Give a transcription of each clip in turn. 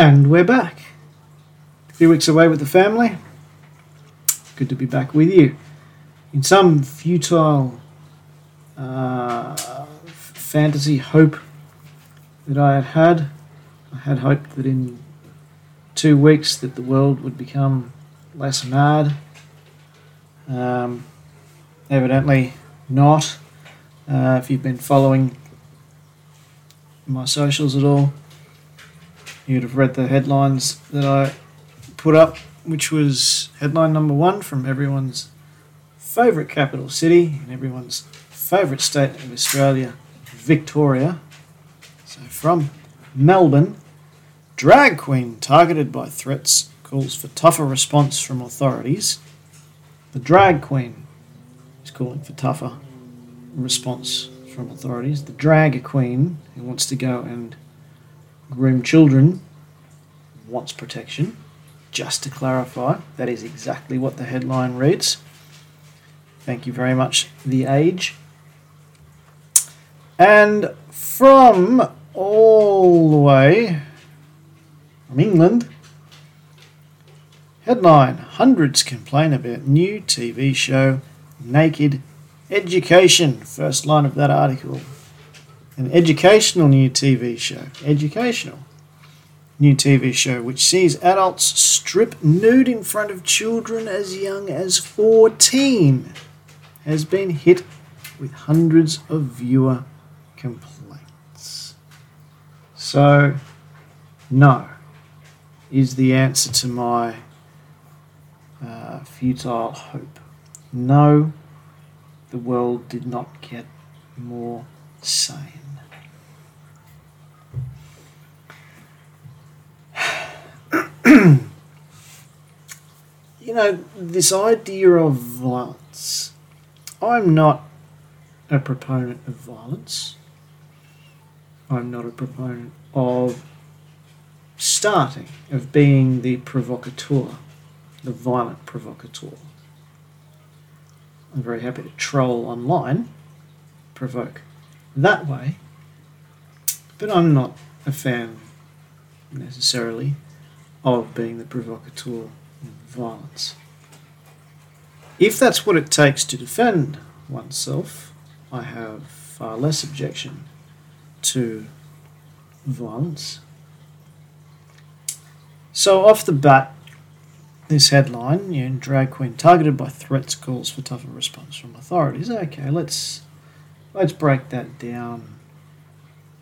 And we're back. A few weeks away with the family. Good to be back with you. In some futile uh, fantasy hope that I had had, I had hoped that in two weeks that the world would become less mad. Um, evidently not. Uh, if you've been following my socials at all, you'd have read the headlines that I put up, which was headline number one from everyone's favourite capital city and everyone's favourite state of Australia, Victoria. So from Melbourne, drag queen targeted by threats calls for tougher response from authorities. The drag queen is calling for tougher response from authorities. The drag queen who wants to go and groom children wants protection. Just to clarify, that is exactly what the headline reads. Thank you very much, The Age. And from all the way from England, headline Hundreds complain about new TV show Naked Education. First line of that article. An educational new TV show. Educational new TV show which sees adults strip nude in front of children as young as 14 has been hit with hundreds of viewer complaints. So, no is the answer to my uh, futile hope. No, the world did not get more sane. you know, this idea of violence, I'm not a proponent of violence. I'm not a proponent of starting, of being the provocateur, the violent provocateur. I'm very happy to troll online, provoke that way, but I'm not a fan necessarily of being the provocateur violence. If that's what it takes to defend oneself, I have far less objection to violence. So, off the bat, this headline, you know, drag queen targeted by threats calls for tougher response from authorities. Okay, let's let's break that down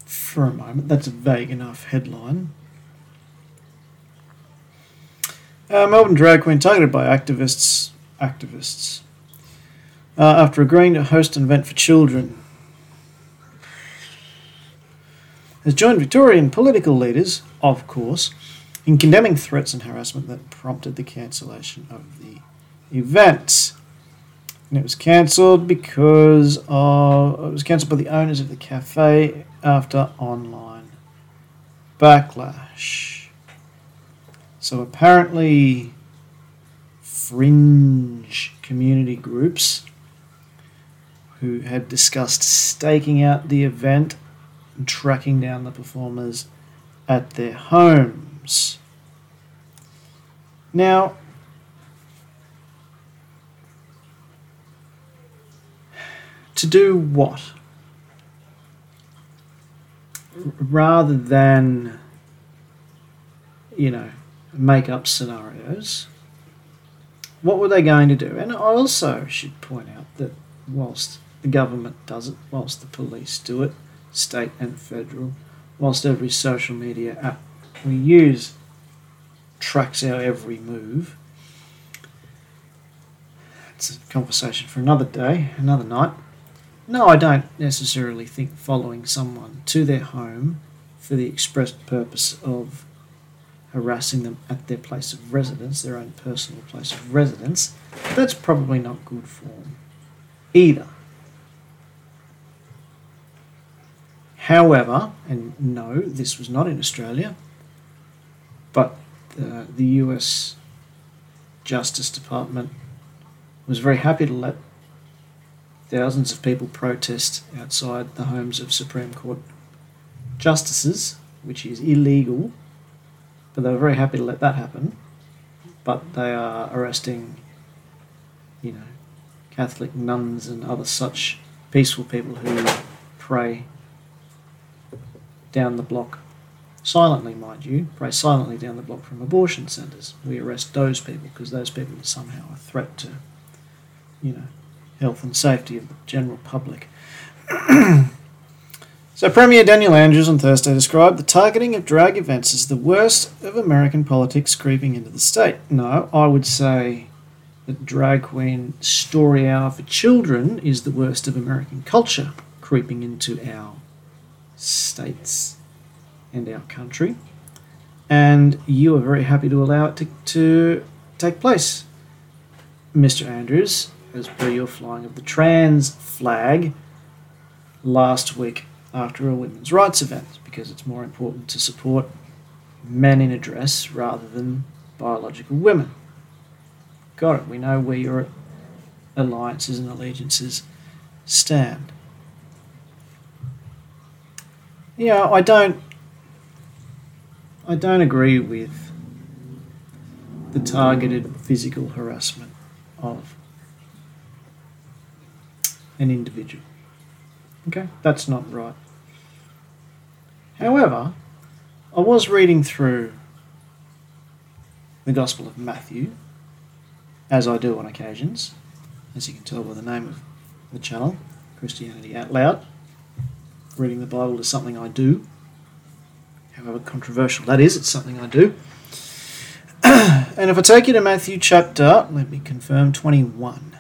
for a moment. That's a vague enough headline. Uh, Melbourne drag queen targeted by activists. Activists. Uh, after agreeing to host an event for children, has joined Victorian political leaders, of course, in condemning threats and harassment that prompted the cancellation of the event. And it was cancelled because of, it was cancelled by the owners of the cafe after online backlash. So apparently, fringe community groups who had discussed staking out the event and tracking down the performers at their homes. Now, to do what? rather than, you know, make up scenarios. What were they going to do? And I also should point out that whilst the government does it, whilst the police do it, state and federal, whilst every social media app we use tracks our every move, it's a conversation for another day, another night. No, I don't necessarily think following someone to their home for the express purpose of harassing them at their place of residence, their own personal place of residence, that's probably not good form either. However, and no, this was not in Australia, but uh, the US Justice Department was very happy to let thousands of people protest outside the homes of Supreme Court justices, which is illegal but they were very happy to let that happen. But they are arresting, you know, Catholic nuns and other such peaceful people who pray down the block silently, mind you, pray silently down the block from abortion centres. We arrest those people because those people are somehow a threat to, you know, health and safety of the general public. so, Premier Daniel Andrews on Thursday described the targeting of drag events as the worst of American politics creeping into the state. No, I would say that drag queen story hour for children is the worst of American culture creeping into our states and our country. And you are very happy to allow it to, to take place. Mr. Andrews, as per your flying of the trans flag last week after a women's rights event, because it's more important to support men in a dress rather than biological women. Got it. We know where your alliances and allegiances stand. Yeah, I don't. I don't agree with the targeted physical harassment of an individual. Okay, that's not right. However, I was reading through the Gospel of Matthew, as I do on occasions, as you can tell by the name of the channel, Christianity Out Loud. Reading the Bible is something I do. However controversial that is, it's something I do. and if I take you to Matthew chapter, let me confirm, 21.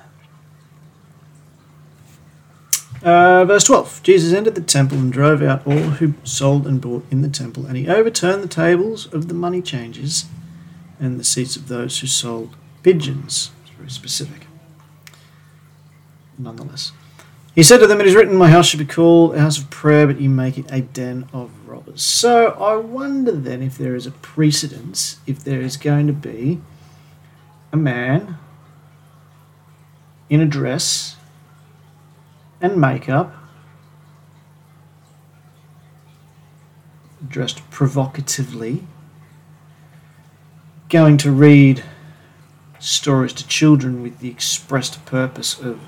Uh, verse 12 Jesus entered the temple and drove out all who sold and bought in the temple, and he overturned the tables of the money changers and the seats of those who sold pigeons. It's very specific. Nonetheless. He said to them, It is written, My house should be called a house of prayer, but you make it a den of robbers. So I wonder then if there is a precedence, if there is going to be a man in a dress and makeup, dressed provocatively, going to read stories to children with the expressed purpose of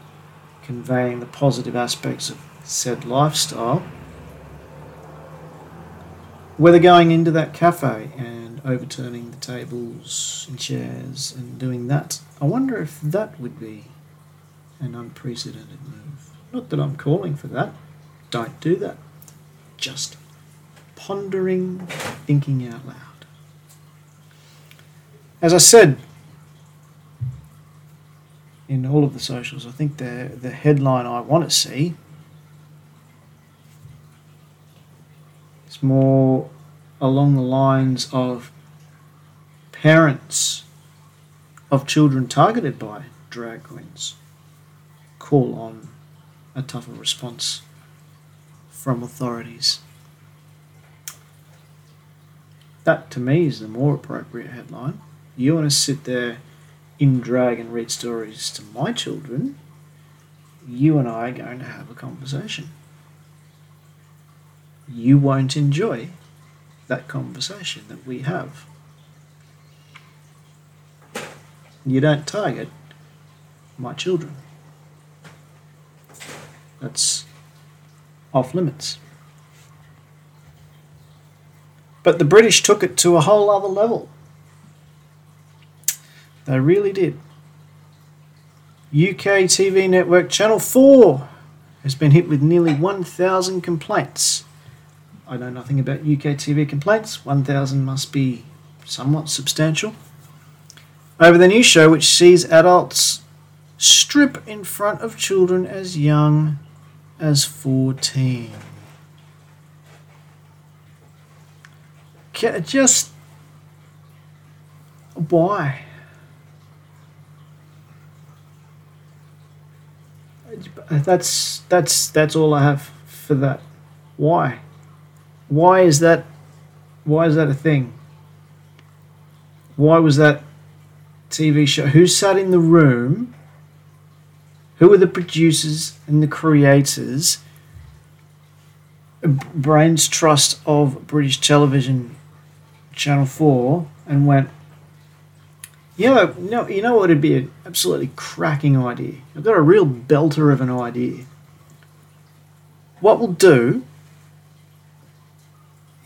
conveying the positive aspects of said lifestyle, whether going into that cafe and overturning the tables and chairs and doing that, I wonder if that would be an unprecedented move. Not that I'm calling for that. Don't do that. Just pondering, thinking out loud. As I said in all of the socials. I think the the headline I want to see is more along the lines of parents of children targeted by drag queens call on a tougher response from authorities. That to me is the more appropriate headline. You want to sit there in drag and read stories to my children, you and I are going to have a conversation. You won't enjoy that conversation that we have. You don't target my children. That's off limits. But the British took it to a whole other level. They really did. UK TV network Channel 4 has been hit with nearly 1,000 complaints. I know nothing about UK TV complaints. 1,000 must be somewhat substantial. Over the new show, which sees adults strip in front of children as young as 14. Just why? that's that's that's all I have for that. Why? Why is that? Why is that a thing? Why was that TV show? Who sat in the room? Who were the producers and the creators? Brains trust of British television Channel 4 and went, you know, you know what would be an absolutely cracking idea? I've got a real belter of an idea. What we'll do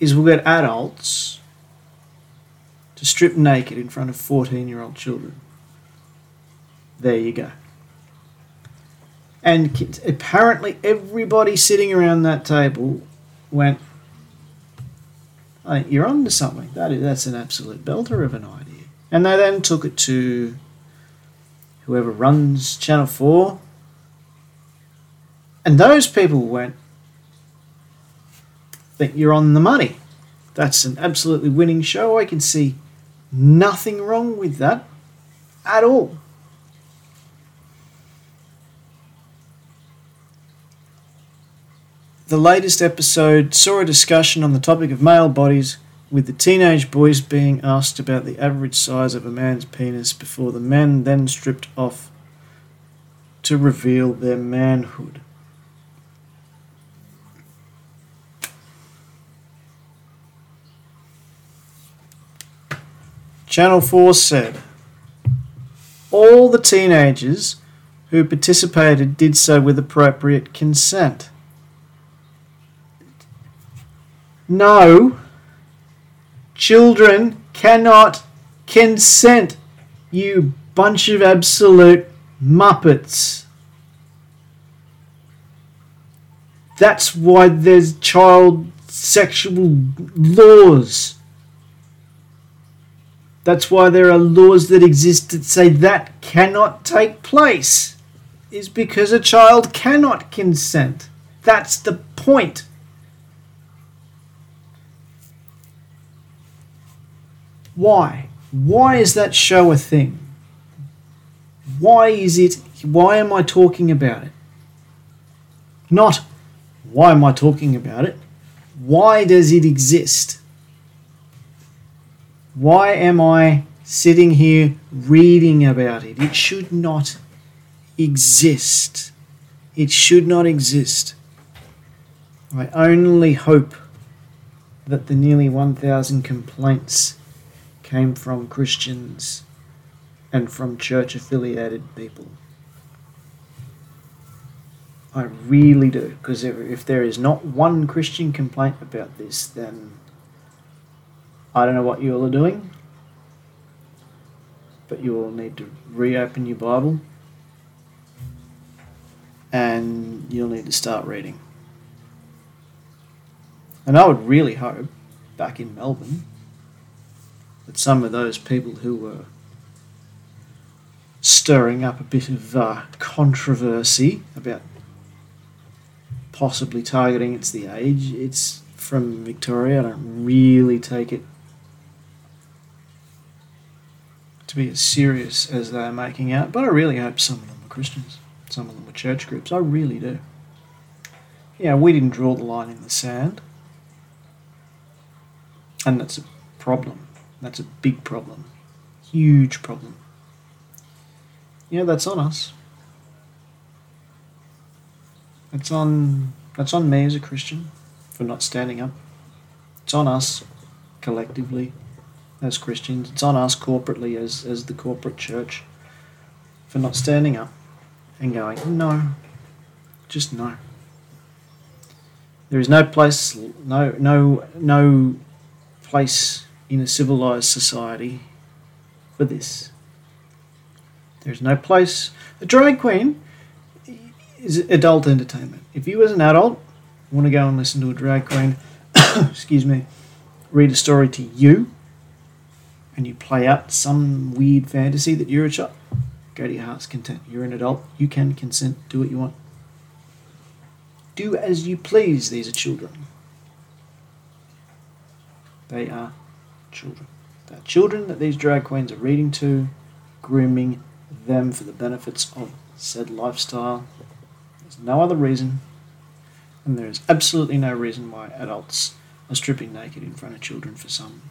is we'll get adults to strip naked in front of 14 year old children. There you go. And apparently, everybody sitting around that table went, You're on to something. That is, that's an absolute belter of an idea. And they then took it to whoever runs Channel 4. And those people went, think you're on the money. That's an absolutely winning show. I can see nothing wrong with that at all. The latest episode saw a discussion on the topic of male bodies with the teenage boys being asked about the average size of a man's penis before the men then stripped off to reveal their manhood. Channel 4 said all the teenagers who participated did so with appropriate consent. No, Children cannot consent, you bunch of absolute muppets. That's why there's child sexual laws. That's why there are laws that exist that say that cannot take place, is because a child cannot consent. That's the point. Why? Why is that show a thing? Why is it? Why am I talking about it? Not why am I talking about it? Why does it exist? Why am I sitting here reading about it? It should not exist. It should not exist. I only hope that the nearly 1,000 complaints came from Christians and from church affiliated people. I really do, because if, there is not one Christian complaint about this, then I don't know what you all are doing, but you all need to reopen your Bible and you'll need to start reading. And I would really hope back in Melbourne that some of those people who were stirring up a bit of uh, controversy about possibly targeting it's the age. It's from Victoria. I don't really take it to be as serious as they're making out, but I really hope some of them are Christians. Some of them are church groups. I really do. Yeah, we didn't draw the line in the sand, and that's a problem. That's a big problem. Huge problem. Yeah, that's on us. It's on that's on me as a Christian for not standing up. It's on us collectively as Christians. It's on us corporately as, as the corporate church for not standing up and going, no, just no. There is no place no no no place in a civilized society for this. There's no place. A drag queen is adult entertainment. If you, as an adult, want to go and listen to a drag queen, excuse me, read a story to you, and you play out some weird fantasy that you're a child, go to your heart's content. You're an adult. You can consent. Do what you want. Do as you please. These are children. They are children. They're children that these drag queens are reading to, grooming them for the benefits of said lifestyle. There's no other reason, and there is absolutely no reason why adults are stripping naked in front of children for some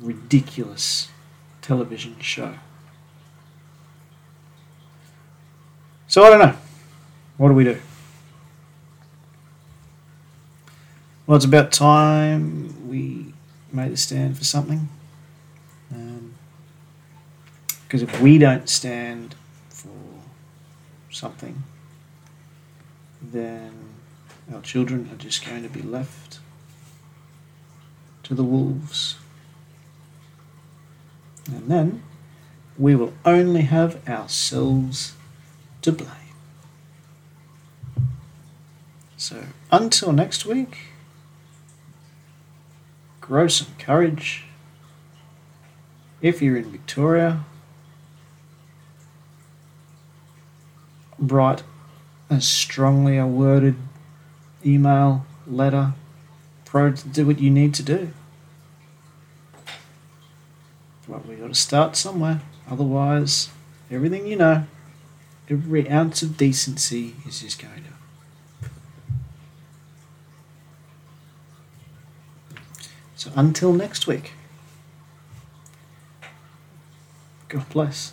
ridiculous television show. So I don't know. What do we do? Well, it's about time we made a stand for something. Um, because if we don't stand for something, then our children are just going to be left to the wolves. And then we will only have ourselves to blame. So until next week, grow some courage. If you're in Victoria, write a strongly worded email, letter, pro to do what you need to do. But we got to start somewhere. Otherwise, everything you know, every ounce of decency is just going to. Until next week, God bless.